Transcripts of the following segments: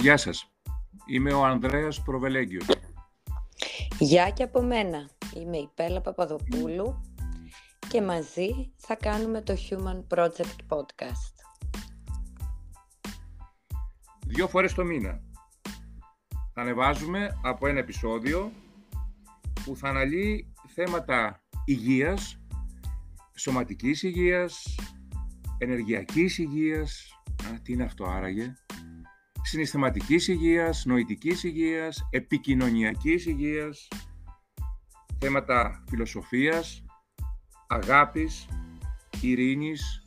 Γεια σας. Είμαι ο Ανδρέας Προβελέγγιος. Γεια και από μένα. Είμαι η Πέλα Παπαδοπούλου και μαζί θα κάνουμε το Human Project Podcast. Δύο φορές το μήνα. Θα ανεβάζουμε από ένα επεισόδιο που θα αναλύει θέματα υγείας, σωματικής υγείας, ενεργειακής υγείας, α, τι είναι αυτό άραγε, συναισθηματικής υγείας, νοητικής υγείας, επικοινωνιακής υγείας, θέματα φιλοσοφίας, αγάπης, ειρήνης,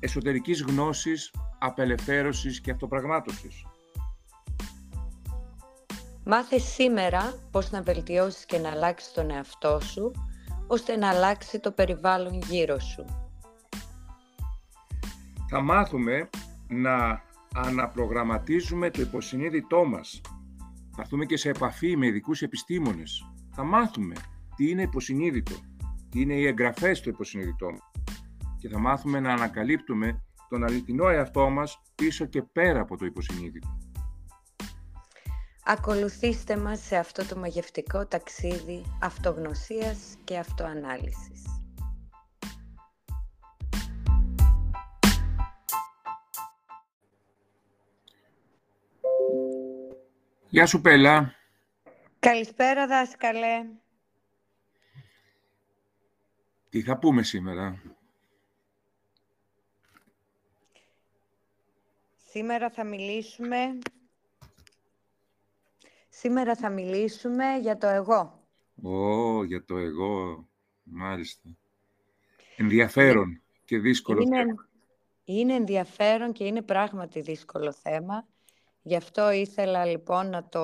εσωτερικής γνώσης, απελευθέρωσης και αυτοπραγμάτωσης. Μάθε σήμερα πώς να βελτιώσεις και να αλλάξεις τον εαυτό σου, ώστε να αλλάξει το περιβάλλον γύρω σου. Θα μάθουμε να αναπρογραμματίζουμε το υποσυνείδητό μας. Θα έρθουμε και σε επαφή με ειδικούς επιστήμονες. Θα μάθουμε τι είναι υποσυνείδητο, τι είναι οι εγγραφές στο υποσυνείδητό μας. Και θα μάθουμε να ανακαλύπτουμε τον αληθινό εαυτό μας πίσω και πέρα από το υποσυνείδητο. Ακολουθήστε μας σε αυτό το μαγευτικό ταξίδι αυτογνωσίας και αυτοανάλυσης. Γεια σου Πέλα. Καλησπέρα δάσκαλε. Τι θα πούμε σήμερα; Σήμερα θα μιλήσουμε... Σήμερα θα μιλήσουμε για το εγώ. Ω, για το εγώ. Μάλιστα. Ενδιαφέρον και δύσκολο είναι, θέμα. Είναι ενδιαφέρον και είναι πράγματι δύσκολο θέμα. Γι' αυτό ήθελα λοιπόν να το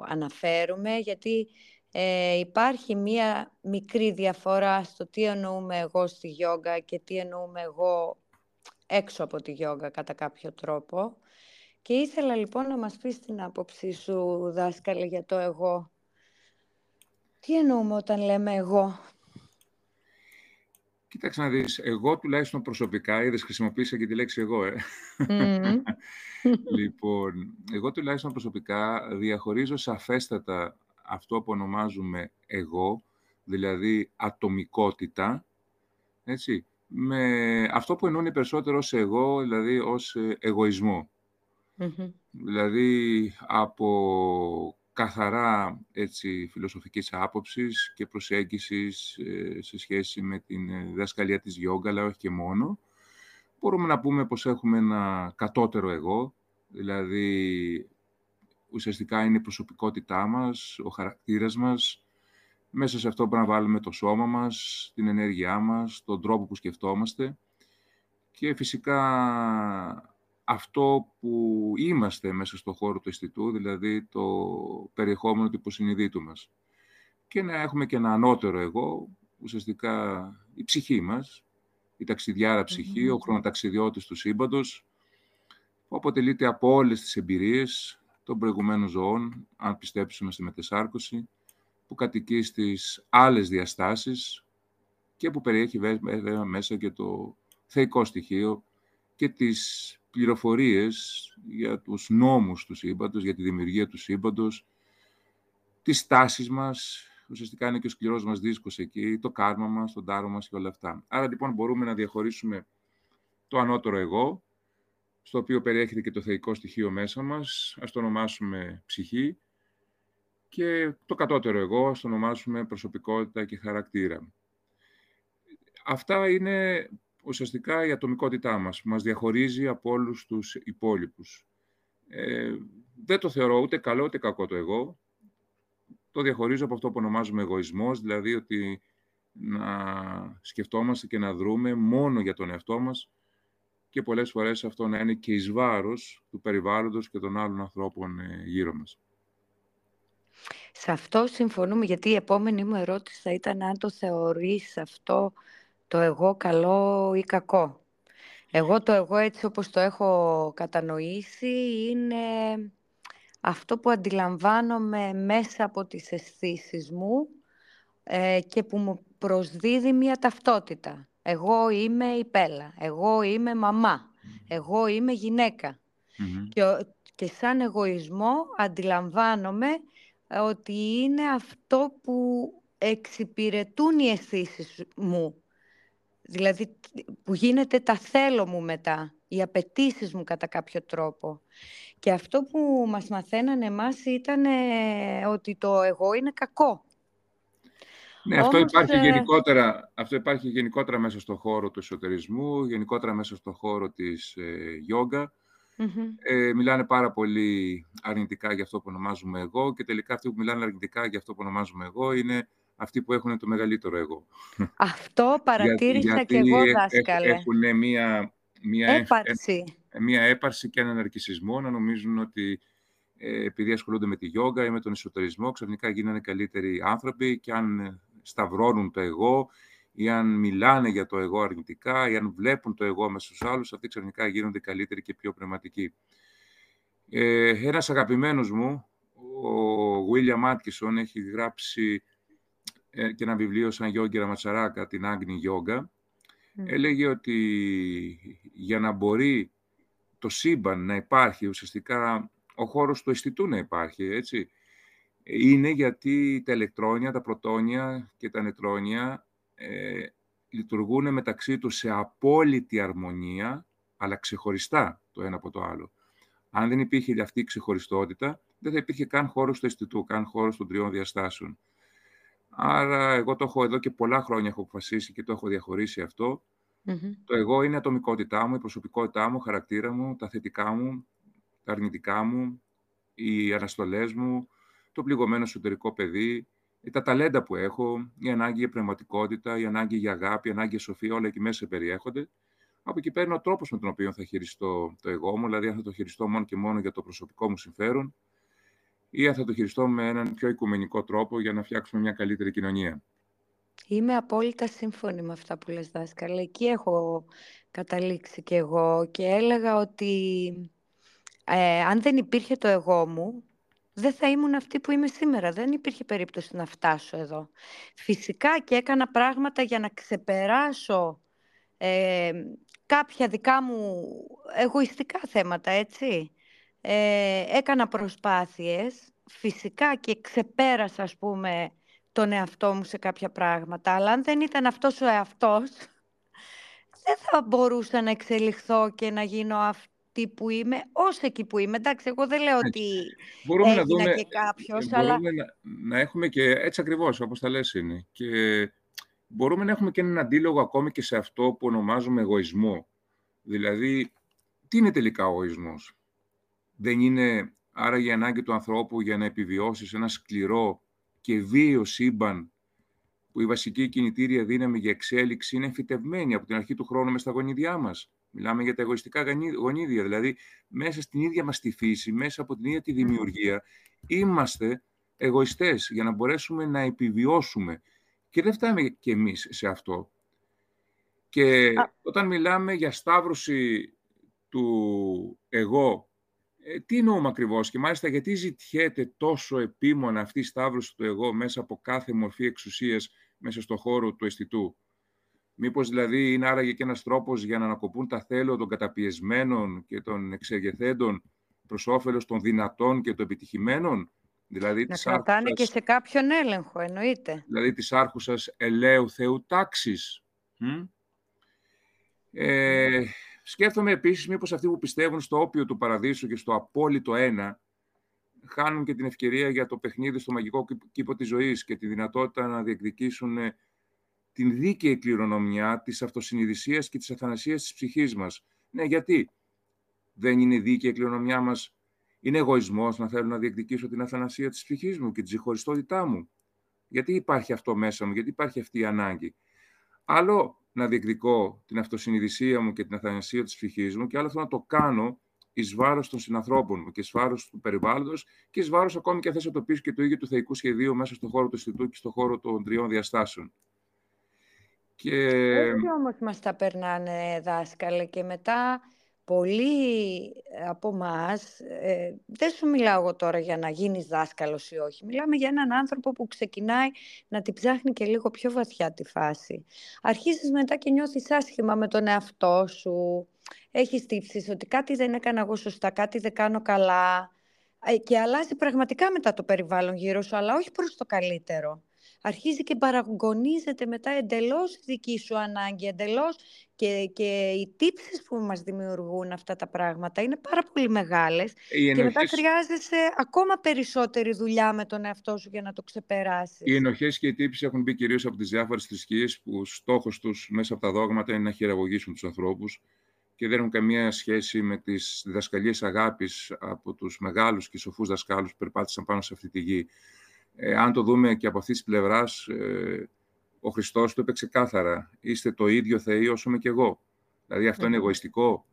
αναφέρουμε, γιατί ε, υπάρχει μία μικρή διαφορά στο τι εννοούμε εγώ στη γιόγκα και τι εννοούμε εγώ έξω από τη γιόγκα κατά κάποιο τρόπο. Και ήθελα λοιπόν να μας πεις την άποψή σου, δάσκαλε, για το εγώ. Τι εννοούμε όταν λέμε εγώ; Κοίταξε να δεις, εγώ τουλάχιστον προσωπικά, είδες χρησιμοποίησα και τη λέξη εγώ, ε. λοιπόν, εγώ τουλάχιστον προσωπικά διαχωρίζω σαφέστατα αυτό που ονομάζουμε εγώ, δηλαδή ατομικότητα, έτσι, με αυτό που εννοούν περισσότερο ως εγώ, δηλαδή ως ε, εγωισμο Δηλαδή, από καθαρά έτσι, φιλοσοφικής άποψης και προσέγγισης ε, σε σχέση με την ε, διδασκαλία της γιόγκα, αλλά όχι και μόνο. Μπορούμε να πούμε πως έχουμε ένα κατώτερο εγώ, δηλαδή ουσιαστικά είναι η προσωπικότητά μας, ο χαρακτήρας μας. Μέσα σε αυτό πρέπει να βάλουμε το σώμα μας, την ενέργειά μας, τον τρόπο που σκεφτόμαστε και φυσικά αυτό που είμαστε μέσα στο χώρο του αισθητού, δηλαδή το περιεχόμενο του υποσυνειδήτου μας. Και να έχουμε και ένα ανώτερο εγώ, ουσιαστικά η ψυχή μας, η ταξιδιάρα ο χρονοταξιδιώτης του σύμπαντος, που αποτελείται από όλες τις εμπειρίες των προηγουμένων ζωών, αν πιστέψουμε στη μετεσάρκωση, που κατοικεί στις άλλες διαστάσεις και που περιέχει βέβαια μέσα και το θεϊκό στοιχείο και τις πληροφορίες για τους νόμους του σύμπαντος, για τη δημιουργία του σύμπαντος, τις τάσεις μας, ουσιαστικά είναι και ο σκληρός μας δίσκος εκεί, το κάρμα μας, το τάρο μας και όλα αυτά. Άρα λοιπόν μπορούμε να διαχωρίσουμε το ανώτερο εγώ, στο οποίο περιέχεται και το θεϊκό στοιχείο μέσα μας, ας το ονομάσουμε ψυχή, και το κατώτερο εγώ, ας το ονομάσουμε προσωπικότητα και χαρακτήρα. Αυτά είναι ουσιαστικά η ατομικότητά μας, που μας διαχωρίζει από όλους τους υπόλοιπους. Ε, δεν το θεωρώ ούτε καλό ούτε κακό το εγώ. Το διαχωρίζω από αυτό που ονομάζουμε εγωισμός, δηλαδή ότι να σκεφτόμαστε και να δρούμε μόνο για τον εαυτό μας και πολλές φορές αυτό να είναι και εις βάρος του περιβάλλοντος και των άλλων ανθρώπων ε, γύρω μας. Σε αυτό συμφωνούμε, γιατί η επόμενη μου ερώτηση θα ήταν αν το θεωρείς αυτό το εγώ καλό ή κακό. Εγώ το εγώ έτσι όπως το έχω κατανοήσει είναι αυτό που αντιλαμβάνομαι μέσα από τις αισθήσεις μου ε, και που μου προσδίδει μια ταυτότητα. Εγώ είμαι η Πέλα, εγώ είμαι μαμά, εγώ είμαι γυναίκα. Και, και σαν εγωισμό αντιλαμβάνομαι ε, ότι είναι αυτό που εξυπηρετούν οι αισθήσεις μου. Δηλαδή που γίνεται τα θέλω μου μετά, οι απαιτήσεις μου κατά κάποιο τρόπο. Και αυτό που μας μαθαίνανε εμάς ήταν ότι το εγώ είναι κακό. Ναι, αυτό, υπάρχει ε, γενικότερα, αυτό υπάρχει γενικότερα μέσα στο χώρο του εσωτερισμού, γενικότερα μέσα στο χώρο της ε, Ε, μιλάνε πάρα πολύ αρνητικά για αυτό που ονομάζουμε εγώ και τελικά αυτοί που μιλάνε αρνητικά για αυτό που ονομάζουμε εγώ είναι αυτοί που έχουν το μεγαλύτερο εγώ. Αυτό παρατήρησα γιατί, και εγώ, δάσκαλε. Έχουν μία, μία έπαρση. μία έπαρση και έναν αρκισισμό να νομίζουν ότι ε, επειδή ασχολούνται με τη γιόγκα ή με τον εσωτερισμό, ξαφνικά γίνανε καλύτεροι άνθρωποι και αν σταυρώνουν το εγώ ή αν μιλάνε για το εγώ αρνητικά ή αν βλέπουν το εγώ μέσα στους άλλους, αυτοί ξαφνικά γίνονται καλύτεροι και πιο πνευματικοί. Ε, ένας αγαπημένος μου, ο William Atkinson, έχει γράψει ε, και ένα βιβλίο σαν Γιόγκυρα Ματσαράκα, την Άγνη Γιόγκα, έλεγε ότι για να μπορεί το σύμπαν να υπάρχει, ουσιαστικά ο χώρος του αισθητού να υπάρχει, έτσι, είναι γιατί τα ηλεκτρόνια, τα πρωτόνια και τα νετρόνια ε, λειτουργούν μεταξύ τους σε απόλυτη αρμονία, αλλά ξεχωριστά το ένα από το άλλο. Αν δεν υπήρχε αυτή η ξεχωριστότητα, δεν θα υπήρχε καν χώρος του αισθητού, καν χώρος των τριών διαστάσεων. Άρα, εγώ το έχω εδώ και πολλά χρόνια έχω αποφασίσει και το έχω διαχωρίσει Το εγώ είναι η ατομικότητά μου, η προσωπικότητά μου, ο χαρακτήρα μου, τα θετικά μου, τα αρνητικά μου, οι αναστολές μου, το πληγωμένο εσωτερικό παιδί, τα ταλέντα που έχω, η ανάγκη για πνευματικότητα, η ανάγκη για αγάπη, η ανάγκη για σοφία, όλα εκεί μέσα περιέχονται. Από εκεί παίρνω ο τρόπος με τον οποίο θα χειριστώ το εγώ μου, δηλαδή αν θα το χειριστώ μόνο και μόνο για το προσωπικό μου συμφέρον, ή αν θα το χειριστώ με έναν πιο οικουμενικό τρόπο για να φτιάξουμε μια καλύτερη κοινωνία. Είμαι απόλυτα σύμφωνη με αυτά που λες δάσκαλα. Εκεί έχω καταλήξει κι εγώ και έλεγα ότι ε, αν δεν υπήρχε το εγώ μου, δεν θα ήμουν αυτή που είμαι σήμερα. Δεν υπήρχε περίπτωση να φτάσω εδώ. Φυσικά και έκανα πράγματα για να ξεπεράσω ε, κάποια δικά μου εγωιστικά θέματα, έτσι. Ε, έκανα προσπάθειες, φυσικά και ξεπέρασα, ας πούμε, τον εαυτό μου σε κάποια πράγματα. Αλλά αν δεν ήταν αυτός ο εαυτός, δεν θα μπορούσα να εξελιχθώ και να γίνω αυτή που είμαι, όσο εκεί που είμαι. Εντάξει, εγώ δεν λέω ότι μπορούμε να δούμε, και κάποιος, ε, αλλά... να, να έχουμε και έτσι ακριβώς, όπως τα λες είναι. Και μπορούμε να έχουμε και έναν αντίλογο ακόμη και σε αυτό που ονομάζουμε εγωισμό. Δηλαδή, τι είναι τελικά ο εγωισμός; Δεν είναι άρα η ανάγκη του ανθρώπου για να επιβιώσεις σε ένα σκληρό και βίαιο σύμπαν που η βασική κινητήρια δύναμη για εξέλιξη είναι εμφυτευμένη από την αρχή του χρόνου μες στα γονίδια μας. Μιλάμε για τα εγωιστικά γονίδια, δηλαδή μέσα στην ίδια μας τη φύση, μέσα από την ίδια τη δημιουργία, είμαστε εγωιστές για να μπορέσουμε να επιβιώσουμε. Και δεν φτάμε και εμείς σε αυτό. Και όταν μιλάμε για σταύρωση του εγώ, ε, τι εννοούμε ακριβώς και μάλιστα γιατί ζητιέται τόσο επίμονα αυτή η σταύρωση του εγώ μέσα από κάθε μορφή εξουσίας μέσα στο χώρο του αισθητού; Μήπως δηλαδή είναι άραγε και ένας τρόπος για να ανακοπούν τα θέλω των καταπιεσμένων και των εξεγεθέντων προς όφελος των δυνατών και των επιτυχημένων; Δηλαδή να κρατάνε και σε κάποιον έλεγχο, εννοείται. Δηλαδή της άρχουσας ελαίου θεού τάξης. Ε, σκέφτομαι επίσης μήπως αυτοί που πιστεύουν στο όπιο του παραδείσου και στο απόλυτο ένα χάνουν και την ευκαιρία για το παιχνίδι στο μαγικό κήπο της ζωής και τη δυνατότητα να διεκδικήσουν την δίκαιη κληρονομιά της αυτοσυνειδησίας και της αθανασίας της ψυχής μας. Ναι, γιατί; Δεν είναι δίκαιη η κληρονομιά μας. Είναι εγωισμός να θέλω να διεκδικήσω την αθανασία της ψυχής μου και τη συγχωριστότητά μου. Γιατί υπάρχει αυτό μέσα μου, γιατί υπάρχει αυτή η ανάγκη. Άλλο να διεκδικώ την αυτοσυνειδησία μου και την αθανασία της ψυχής μου και άλλο αυτό να το κάνω εις βάρος των συνανθρώπων μου και εις βάρος του περιβάλλοντος και εις βάρος ακόμη και θέσω το πίσω και του ίδιου του θεϊκού σχεδίου μέσα στον χώρο του Ινστιτούτου και στον χώρο των τριών διαστάσεων. Και... Έτσι όμως μας τα περνάνε δάσκαλε και μετά πολλοί από εμάς, δεν σου μιλάω εγώ τώρα για να γίνεις δάσκαλος ή όχι, μιλάμε για έναν άνθρωπο που ξεκινάει να την ψάχνει και λίγο πιο βαθιά τη φάση. Αρχίζεις μετά και νιώθεις άσχημα με τον εαυτό σου, έχεις τύψεις ότι κάτι δεν έκανα εγώ σωστά, κάτι δεν κάνω καλά. Ε, και αλλάζει πραγματικά μετά το περιβάλλον γύρω σου, αλλά όχι προς το καλύτερο αρχίζει και παραγωνίζεται μετά εντελώς η δική σου ανάγκη, εντελώς και, και οι τύψεις που μας δημιουργούν αυτά τα πράγματα είναι πάρα πολύ μεγάλες και μετά χρειάζεσαι ακόμα περισσότερη δουλειά με τον εαυτό σου για να το ξεπεράσεις. Οι ενοχές και οι τύψεις έχουν μπει κυρίως από τις διάφορες θρησκείες που στόχος τους μέσα από τα δόγματα είναι να χειραγωγήσουν τους ανθρώπους και δεν έχουν καμία σχέση με τις διδασκαλίες αγάπης από τους μεγάλους και σοφούς δασκάλους που περπάτησαν πάνω σε αυτή τη γη. Ε, αν το δούμε και από αυτής της πλευράς, ε, ο Χριστός το είπε ξεκάθαρα. Είστε το ίδιο Θεοί όσο είμαι και εγώ. Δηλαδή αυτό είναι εγωιστικό.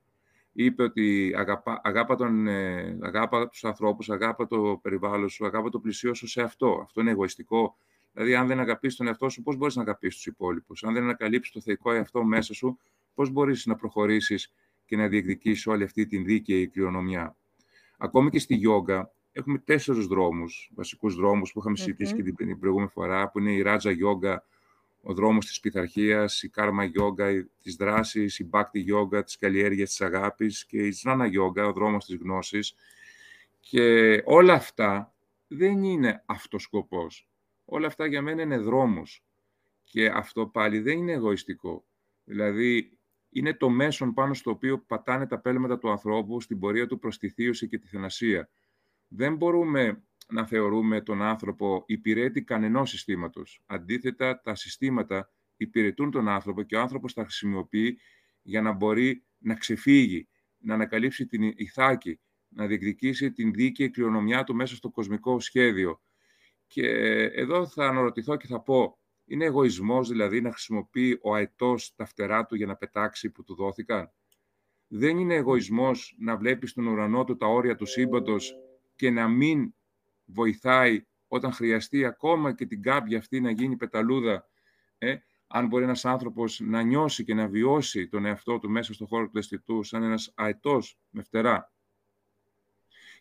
Είπε ότι αγάπα, αγάπα, τον, ε, αγάπα τους ανθρώπους, αγάπα το περιβάλλον σου, αγάπα το πλησίο σου σε αυτό. Αυτό είναι εγωιστικό. Δηλαδή, αν δεν αγαπήσεις τον εαυτό σου, πώς μπορείς να αγαπήσεις τους υπόλοιπους; Αν δεν ανακαλύψεις το θεϊκό εαυτό μέσα σου, πώς μπορείς να προχωρήσεις και να διεκδικήσεις όλη αυτή την δίκαιη κληρονομιά; Ακόμη και στη γιόγκα, έχουμε τέσσερους δρόμους, βασικούς δρόμους που είχαμε συζητήσει και την προηγούμενη φορά, που είναι η Ράτζα Γιόγκα, ο δρόμος της πειθαρχίας, η Κάρμα Γιόγκα της δράσης, η Μπάκτη Γιόγκα της καλλιέργειας της αγάπης και η Τζνάνα Γιόγκα, ο δρόμος της γνώσης. Και όλα αυτά δεν είναι αυτός σκοπός. Όλα αυτά για μένα είναι δρόμος. Και αυτό πάλι δεν είναι εγωιστικό. Δηλαδή, είναι το μέσον πάνω στο οποίο πατάνε τα πέλματα του ανθρώπου στην πορεία του προς τη θείωση και τη θενασία δεν μπορούμε να θεωρούμε τον άνθρωπο υπηρέτη κανενός συστήματος. Αντίθετα, τα συστήματα υπηρετούν τον άνθρωπο και ο άνθρωπος τα χρησιμοποιεί για να μπορεί να ξεφύγει, να ανακαλύψει την ηθάκη, να διεκδικήσει την δίκαιη κληρονομιά του μέσα στο κοσμικό σχέδιο. Και εδώ θα αναρωτηθώ και θα πω, είναι εγωισμός δηλαδή να χρησιμοποιεί ο αετός τα φτερά του για να πετάξει που του δόθηκαν; Δεν είναι εγωισμός να βλέπεις στον ουρανό του τα όρια του σύμπαντος και να μην βοηθάει όταν χρειαστεί ακόμα και την κάμπια αυτή να γίνει πεταλούδα, ε, αν μπορεί ένας άνθρωπος να νιώσει και να βιώσει τον εαυτό του μέσα στον χώρο του αισθητού σαν ένας αετός με φτερά.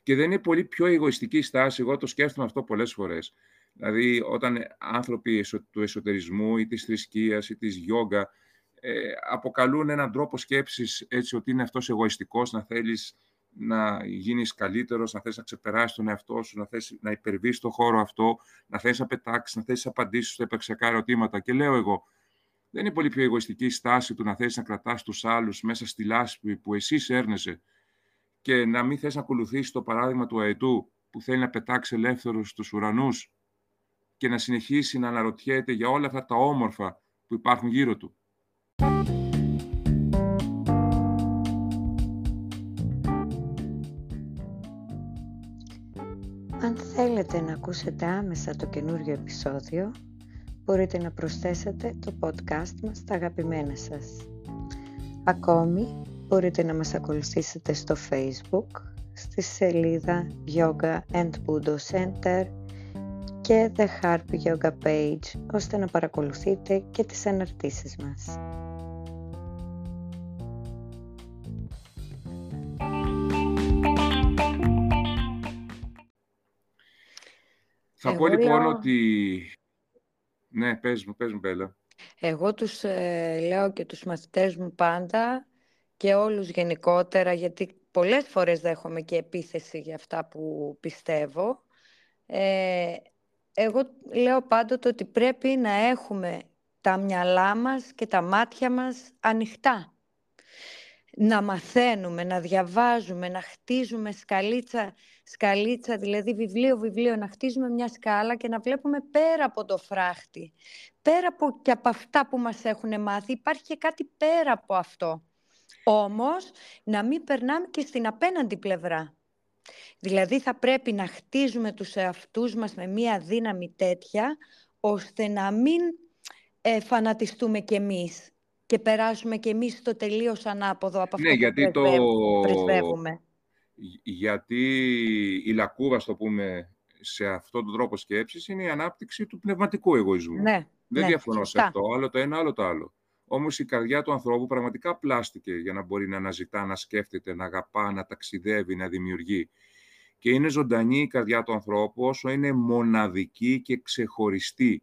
Και δεν είναι πολύ πιο εγωιστική στάση, εγώ το σκέφτομαι αυτό πολλές φορές. Δηλαδή, όταν άνθρωποι του εσωτερισμού ή της θρησκείας ή της γιόγκα ε, αποκαλούν έναν τρόπο σκέψης έτσι ότι είναι αυτός εγωιστικός, να θέλεις να γίνεις καλύτερος, να θες να ξεπεράσεις τον εαυτό σου, να θες να υπερβείς το χώρο αυτό, να θες να πετάξεις, να θες να απαντήσεις στα επεξιακά ερωτήματα. Και λέω εγώ, δεν είναι πολύ πιο εγωιστική η στάση του να θες να κρατάς τους άλλους μέσα στη λάσπη που εσύ σέρνεσαι και να μην θες να ακολουθήσεις το παράδειγμα του αετού που θέλει να πετάξει ελεύθερος στους ουρανούς και να συνεχίσει να αναρωτιέται για όλα αυτά τα όμορφα που υπάρχουν γύρω του. Θέλετε να ακούσετε άμεσα το καινούριο επεισόδιο, μπορείτε να προσθέσετε το podcast μας στα αγαπημένα σας. Ακόμη, μπορείτε να μας ακολουθήσετε στο Facebook, στη σελίδα Yoga and Buddha Center και The Harp Yoga Page, ώστε να παρακολουθείτε και τις αναρτήσεις μας. Θα πω λοιπόν ότι... Ναι, πες μου, πες μου, Μπέλα. Εγώ τους ε, λέω και τους μαθητές μου πάντα και όλους γενικότερα, γιατί πολλές φορές δέχομαι και επίθεση για αυτά που πιστεύω. Ε, εγώ λέω πάντοτε ότι πρέπει να έχουμε τα μυαλά μας και τα μάτια μας ανοιχτά να μαθαίνουμε, να διαβάζουμε, να χτίζουμε σκαλίτσα, σκαλίτσα, δηλαδή βιβλίο-βιβλίο, να χτίζουμε μια σκάλα και να βλέπουμε πέρα από το φράχτη. Πέρα από, και από αυτά που μας έχουν μάθει, υπάρχει και κάτι πέρα από αυτό. Όμως, να μην περνάμε και στην απέναντι πλευρά. Δηλαδή, θα πρέπει να χτίζουμε τους εαυτούς μας με μια δύναμη τέτοια, ώστε να μην ε, φανατιστούμε κι εμείς και περάσουμε και εμείς το τελείως ανάποδο από αυτό ναι, που γιατί πρεσβεύουμε. Το... Γιατί η λακκούβα, το πούμε, σε αυτόν τον τρόπο σκέψης είναι η ανάπτυξη του πνευματικού εγωισμού. Ναι, Δεν ναι, διαφωνώ σε αυτό, άλλο το ένα, άλλο το άλλο. Όμως η καρδιά του ανθρώπου πραγματικά πλάστηκε για να μπορεί να αναζητά, να σκέφτεται, να αγαπά, να ταξιδεύει, να δημιουργεί. Και είναι ζωντανή η καρδιά του ανθρώπου όσο είναι μοναδική και ξεχωριστή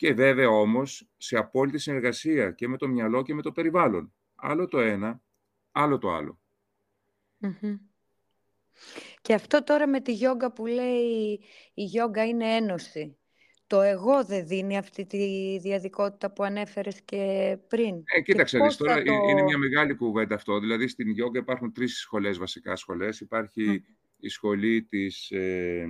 και βέβαια όμως σε απόλυτη συνεργασία και με το μυαλό και με το περιβάλλον. Άλλο το ένα άλλο το άλλο. Και αυτό τώρα με τη γιόγκα που λέει η γιόγκα είναι ένωση. Το εγώ δεν δίνει αυτή τη διαδικότητα που ανέφερες και πριν. Ε, κοίταξε, τώρα είναι μια μεγάλη κουβέντα αυτό. Δηλαδή στην γιόγκα υπάρχουν τρεις σχολές, βασικά σχολές. Υπάρχει η σχολή της ε,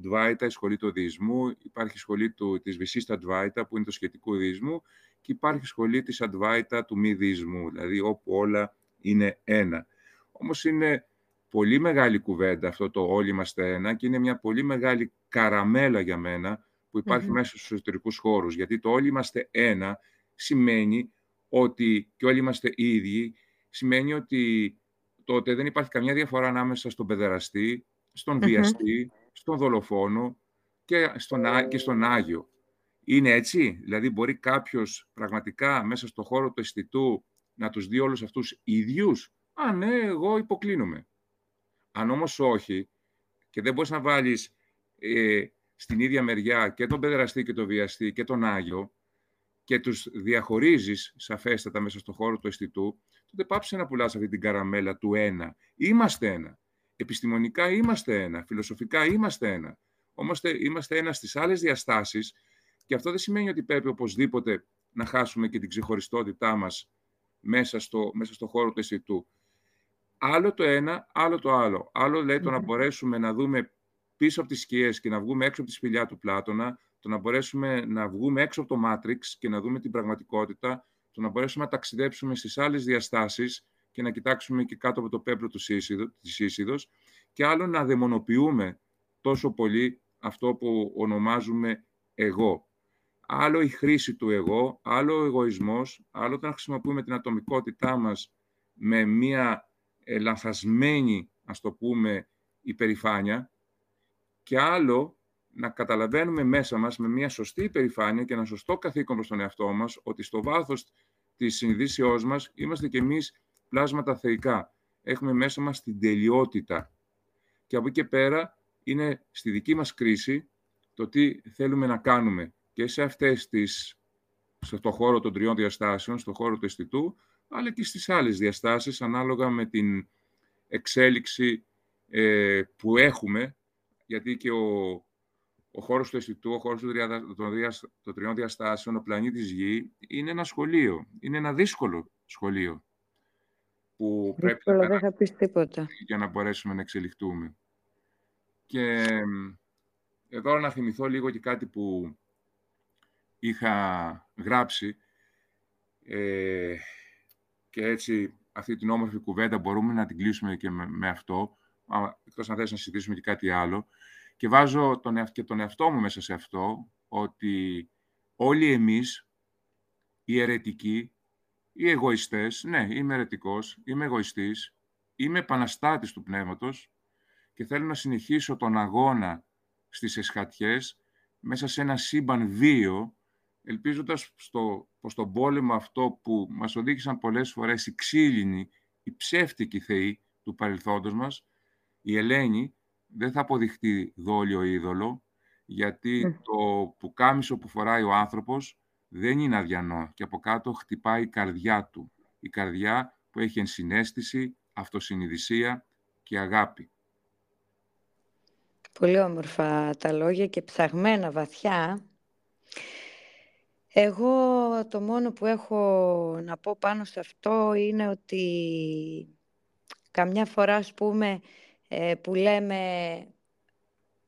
Ντβάιτα, η σχολή του διεισμού, υπάρχει η σχολή του, της Βυσίστα Ντβάιτα, που είναι το σχετικό διεισμού, και υπάρχει η σχολή της Αντβάιτα του μη διεισμού, δηλαδή όπου όλα είναι ένα. Όμως είναι πολύ μεγάλη κουβέντα αυτό το όλοι είμαστε ένα και είναι μια πολύ μεγάλη καραμέλα για μένα που υπαρχει μέσα στους εσωτερικούς χώρους. Γιατί το όλοι είμαστε ένα σημαίνει ότι και όλοι είμαστε ίδιοι, σημαίνει ότι τότε δεν υπάρχει καμιά διαφορά ανάμεσα στον παιδεραστή, στον βιαστή, στον δολοφόνο και στον, και στον Άγιο. Είναι έτσι, δηλαδή μπορεί κάποιος πραγματικά μέσα στο χώρο του αισθητού να τους δει όλους αυτούς ίδιους; Α, ναι, εγώ υποκλίνομαι. Αν όμως όχι, και δεν μπορείς να βάλεις ε, στην ίδια μεριά και τον παιδεραστή και τον βιαστή και τον Άγιο και τους διαχωρίζεις σαφέστατα μέσα στο χώρο του αισθητού, τότε πάψε να πουλάς αυτή την καραμέλα του ένα. Είμαστε ένα. Επιστημονικά είμαστε ένα. Φιλοσοφικά είμαστε ένα. Όμως είμαστε ένα στις άλλες διαστάσεις και αυτό δεν σημαίνει ότι πρέπει οπωσδήποτε να χάσουμε και την ξεχωριστότητά μας μέσα στο, μέσα στο χώρο του αισθητού. Άλλο το ένα, άλλο το άλλο. Άλλο λέει το να μπορέσουμε να δούμε πίσω από τις σκιές και να βγούμε έξω από τη σπηλιά του Πλάτωνα, το να μπορέσουμε να βγούμε έξω από το Matrix και να δούμε την πραγματικότητα, το να μπορέσουμε να ταξιδέψουμε στις άλλες διαστάσεις και να κοιτάξουμε και κάτω από το πέπλο του σύσιδο, της σύσιδος και άλλο να δαιμονοποιούμε τόσο πολύ αυτό που ονομάζουμε εγώ. Άλλο η χρήση του εγώ, άλλο ο εγωισμός, άλλο το να χρησιμοποιούμε την ατομικότητά μας με μία λανθασμένη, ας το πούμε, υπερηφάνεια και άλλο να καταλαβαίνουμε μέσα μας με μια σωστή υπερηφάνεια και ένα σωστό καθήκον προς τον εαυτό μας ότι στο βάθος της συνειδήσεώς μας είμαστε κι εμείς πλάσματα θεϊκά. Έχουμε μέσα μας την τελειότητα. Και από εκεί και πέρα είναι στη δική μας κρίση το τι θέλουμε να κάνουμε και σε αυτές τις, στο χώρο των τριών διαστάσεων, στο χώρο του αισθητού, αλλά και στις άλλες διαστάσεις, ανάλογα με την εξέλιξη ε, που έχουμε, γιατί και ο, ο χώρος του αισθητού, ο χώρος των, τριών διαστάσεων, ο πλανήτης Γη, είναι ένα σχολείο, είναι ένα δύσκολο σχολείο, που πρέπει να δεν θα πεις τίποτα. για να μπορέσουμε να εξελιχτούμε. Και εδώ να θυμηθώ λίγο και κάτι που είχα γράψει ε, και έτσι αυτή την όμορφη κουβέντα μπορούμε να την κλείσουμε και με, αυτό, εκτός αν θες να συζητήσουμε και κάτι άλλο. Και βάζω τον, και τον εαυτό μου μέσα σε αυτό, ότι όλοι εμείς, οι αιρετικοί, οι εγωιστές, ναι, είμαι αιρετικός, είμαι εγωιστής, είμαι επαναστάτης του πνεύματος και θέλω να συνεχίσω τον αγώνα στις εσχατιές μέσα σε ένα σύμπαν βίο ελπίζοντας στο, πως τον πόλεμο αυτό που μας οδήγησαν πολλές φορές οι ξύλινοι, οι ψεύτικοι θεοί του παρελθόντος μας, η Ελένη δεν θα αποδειχτεί δόλιο είδωλο, γιατί ναι. το πουκάμισο που φοράει ο άνθρωπος δεν είναι αδιανό και από κάτω χτυπάει η καρδιά του. Η καρδιά που έχει ενσυναίσθηση, αυτοσυνειδησία και αγάπη. Πολύ όμορφα τα λόγια και ψαγμένα βαθιά. Εγώ το μόνο που έχω να πω πάνω σε αυτό είναι ότι καμιά φορά, ας πούμε, ε, που λέμε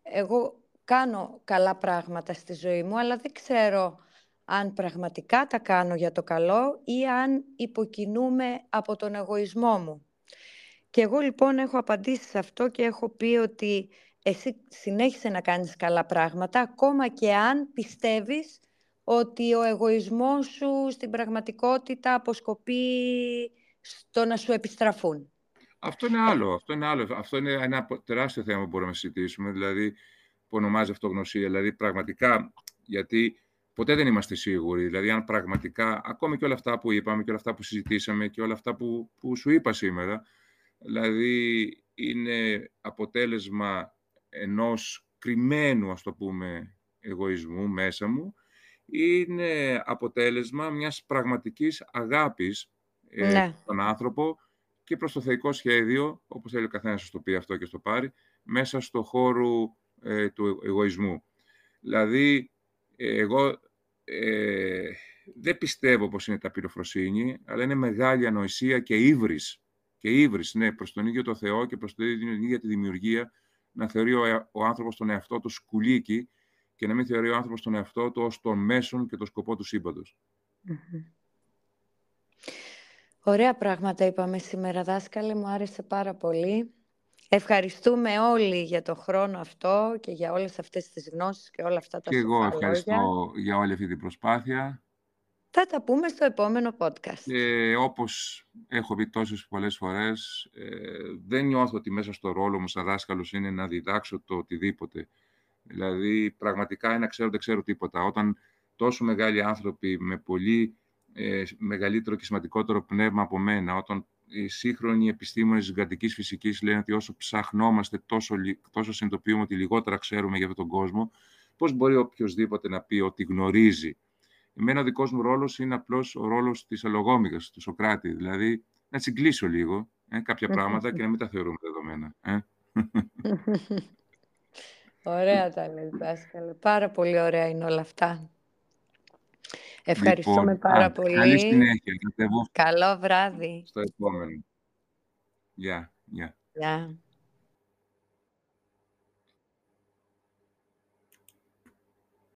εγώ κάνω καλά πράγματα στη ζωή μου, αλλά δεν ξέρω αν πραγματικά τα κάνω για το καλό ή αν υποκινούμε από τον εγωισμό μου. Και εγώ λοιπόν έχω απαντήσει σε αυτό και έχω πει ότι εσύ συνέχισε να κάνεις καλά πράγματα, ακόμα και αν πιστεύεις ότι ο εγωισμός σου στην πραγματικότητα αποσκοπεί στο να σου επιστραφούν. Αυτό είναι άλλο. Αυτό είναι, άλλο. Αυτό είναι ένα τεράστιο θέμα που μπορούμε να συζητήσουμε, δηλαδή που ονομάζει αυτογνωσία. Δηλαδή πραγματικά, γιατί ποτέ δεν είμαστε σίγουροι. Δηλαδή, αν πραγματικά, ακόμη και όλα αυτά που είπαμε και όλα αυτά που συζητήσαμε και όλα αυτά που, που σου είπα σήμερα, δηλαδή είναι αποτέλεσμα ενός κρυμμένου, ας το πούμε, εγωισμού μέσα μου, είναι αποτέλεσμα μιας πραγματικής αγάπης ε, ναι. στον άνθρωπο και προς το θεϊκό σχέδιο, όπως θέλει ο καθένας να το πει αυτό και στο πάρει, μέσα στο χώρο ε, του εγωισμού. Δηλαδή, εγώ ε, δεν πιστεύω πως είναι ταπειλοφροσύνη, αλλά είναι μεγάλη ανοησία και ύβρις. Και ύβρις, ναι, προς τον ίδιο το Θεό και προς την ίδια τη δημιουργία, να θεωρεί ο, ο άνθρωπος τον εαυτό του σκουλίκι και να μην θεωρεί ο άνθρωπος τον εαυτό του ως τον μέσον και τον σκοπό του συμπαντος Ωραία πράγματα είπαμε σήμερα, δάσκαλε. Μου άρεσε πάρα πολύ. Ευχαριστούμε όλοι για το χρόνο αυτό και για όλες αυτές τις γνώσεις και όλα αυτά τα Και εγώ ευχαριστώ για όλη αυτή την προσπάθεια. Θα τα πούμε στο επόμενο podcast. Ε, όπως έχω πει τόσες πολλές φορές, ε, δεν νιώθω ότι μέσα στο ρόλο μου σαν δάσκαλος είναι να διδάξω το οτιδήποτε. Δηλαδή, πραγματικά είναι να ξέρω, δεν ξέρω τίποτα. Όταν τόσο μεγάλοι άνθρωποι με πολύ ε, μεγαλύτερο και σημαντικότερο πνεύμα από μένα, όταν οι σύγχρονοι επιστήμονες γαντικής φυσικής λένε ότι όσο ψαχνόμαστε τόσο, τόσο συνειδητοποιούμε ότι λιγότερα ξέρουμε για αυτόν τον κόσμο, πώς μπορεί οποιοδήποτε να πει ότι γνωρίζει. Εμένα ο δικός μου ρόλος είναι απλώς ο ρόλος της αλογόμηγας, του Σοκράτη, δηλαδή να τσιγκλίσω λίγο ε, κάποια πράγματα και να μην τα θεωρούμε δεδομένα. Ε. ωραία τα λες, δάσκαλε. Πάρα πολύ ωραία είναι όλα αυτά. Ευχαριστούμε λοιπόν, πάρα πολύ. Καλή συνέχεια. Καλό βράδυ. Στο επόμενο. Γεια. Yeah, yeah.